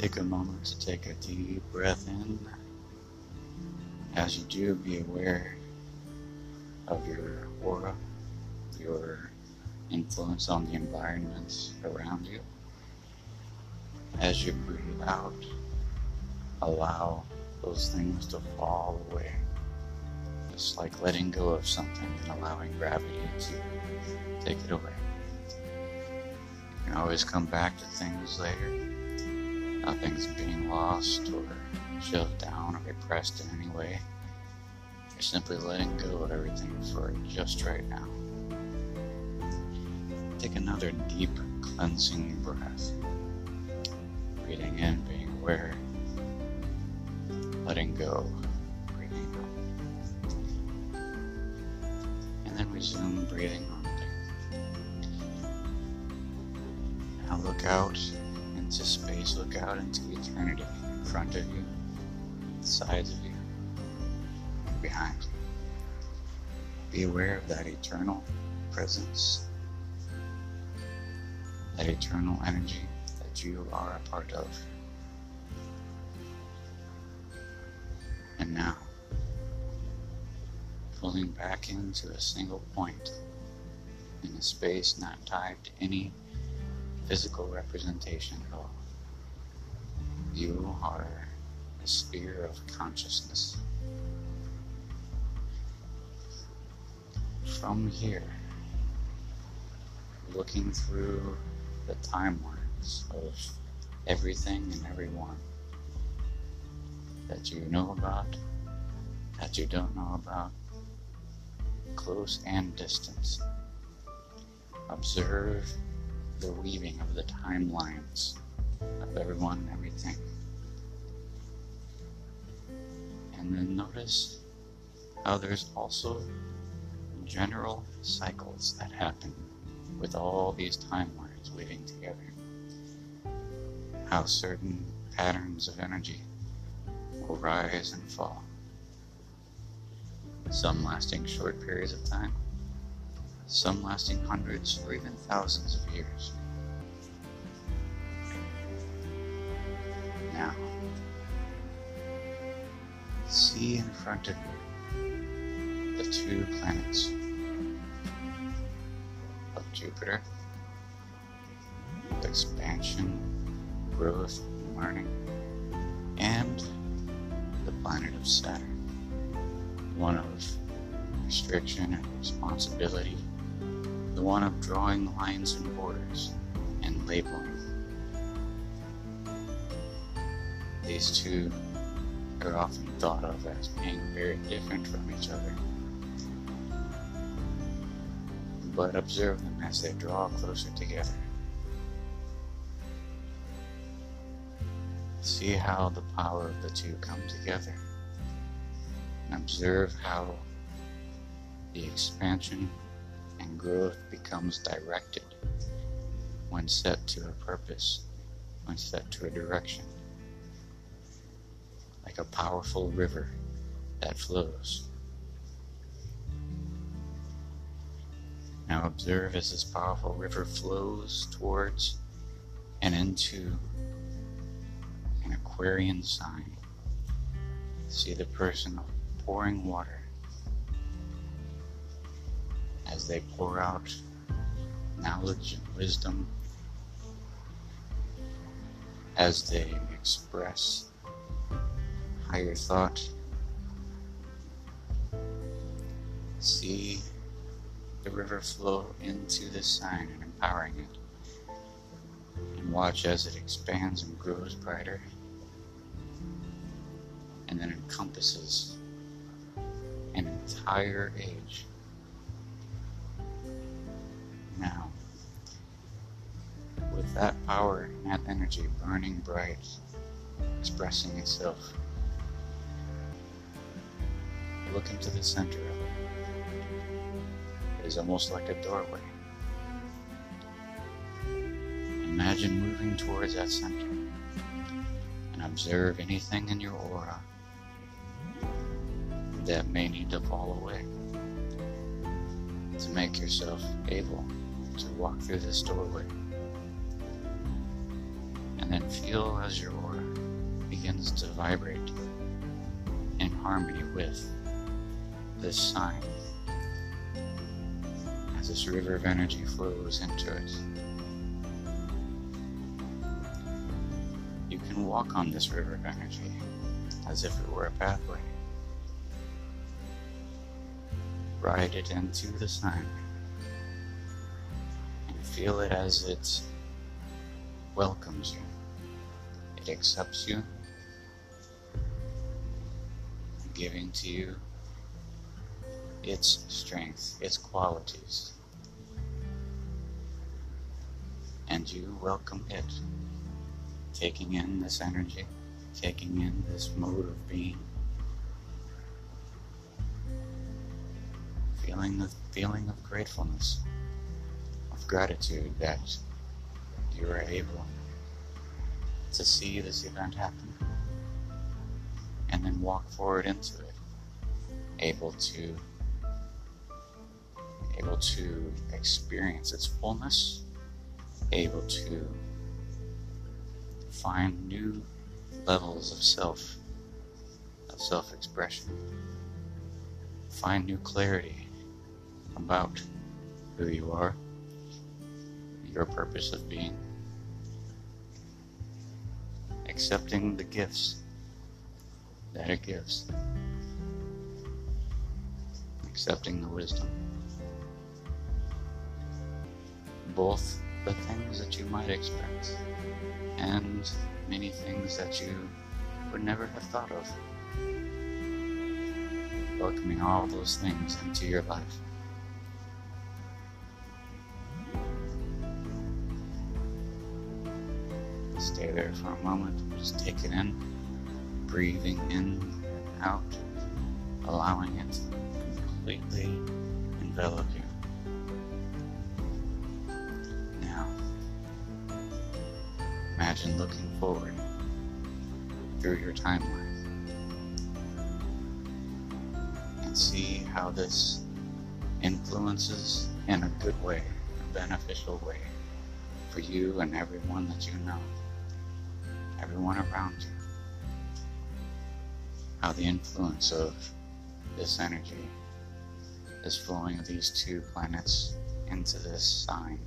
Take a moment to take a deep breath in. As you do, be aware of your aura, your influence on the environment around you. As you breathe out, allow those things to fall away. It's like letting go of something and allowing gravity to take it away. You can always come back to things later. Nothing's being lost or shoved down or repressed in any way. You're simply letting go of everything for just right now. Take another deep cleansing breath. Breathing in, being aware letting go, breathing out. And then resume breathing normally. Now look out into space, look out into eternity in front of you, sides of you, behind you. Be aware of that eternal presence, that eternal energy that you are a part of. And now, pulling back into a single point in a space not tied to any physical representation at all. You are a sphere of consciousness. From here, looking through the timelines of everything and everyone that you know about, that you don't know about, close and distant. Observe the weaving of the timelines of everyone and everything. And then notice how there's also general cycles that happen with all these timelines weaving together. How certain patterns of energy will rise and fall. Some lasting short periods of time, some lasting hundreds or even thousands of years. Now, see in front of you the two planets of Jupiter, expansion, growth, learning, and the planet of Saturn, one of restriction and responsibility, the one of drawing lines and borders and labeling. These two are often thought of as being very different from each other. But observe them as they draw closer together. See how the power of the two come together. And observe how the expansion and growth becomes directed when set to a purpose, when set to a direction. Like a powerful river that flows. Now observe as this powerful river flows towards and into an Aquarian sign. See the person pouring water as they pour out knowledge and wisdom, as they express higher thought. See the river flow into this sign and empowering it. And watch as it expands and grows brighter and then encompasses an entire age. Now, with that power and that energy burning bright, expressing itself, look into the center of it. It is almost like a doorway. Imagine moving towards that center and observe anything in your aura that may need to fall away to make yourself able to walk through this doorway And then feel as your aura begins to vibrate in harmony with this sign as this river of energy flows into it. You can walk on this river of energy as if it were a pathway. Ride it into the sign feel it as it welcomes you. It accepts you, giving to you its strength, its qualities. And you welcome it, taking in this energy, taking in this mode of being, feeling the feeling of gratefulness, of gratitude that you are able to see this event happen and then walk forward into it, able to able to experience its fullness, able to find new levels of self, of self expression, find new clarity about who you are, your purpose of being, accepting the gifts that it gives, accepting the wisdom both the things that you might expect and many things that you would never have thought of. Welcoming all those things into your life. Stay there for a moment, just take it in, breathing in and out, allowing it to completely envelop you. Now, imagine looking forward through your timeline and see how this influences in a good way, a beneficial way for you and everyone that you know, everyone around you. How the influence of this energy, this flowing of these two planets into this sign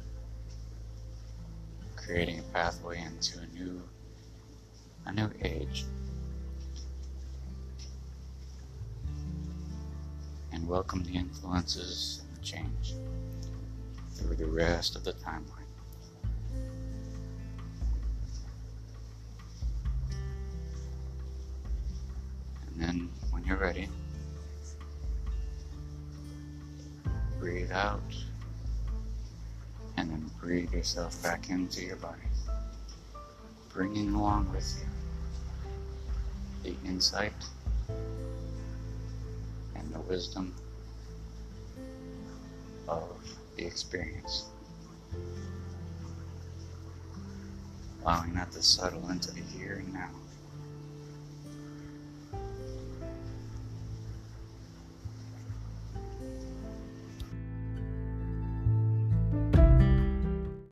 creating a pathway into a new a new age. And welcome the influences and the change through the rest of the timeline. And then when you're ready, breathe out and then breathe yourself back into your body, bringing along with you the insight and the wisdom of the experience. Allowing that to settle into the here and now.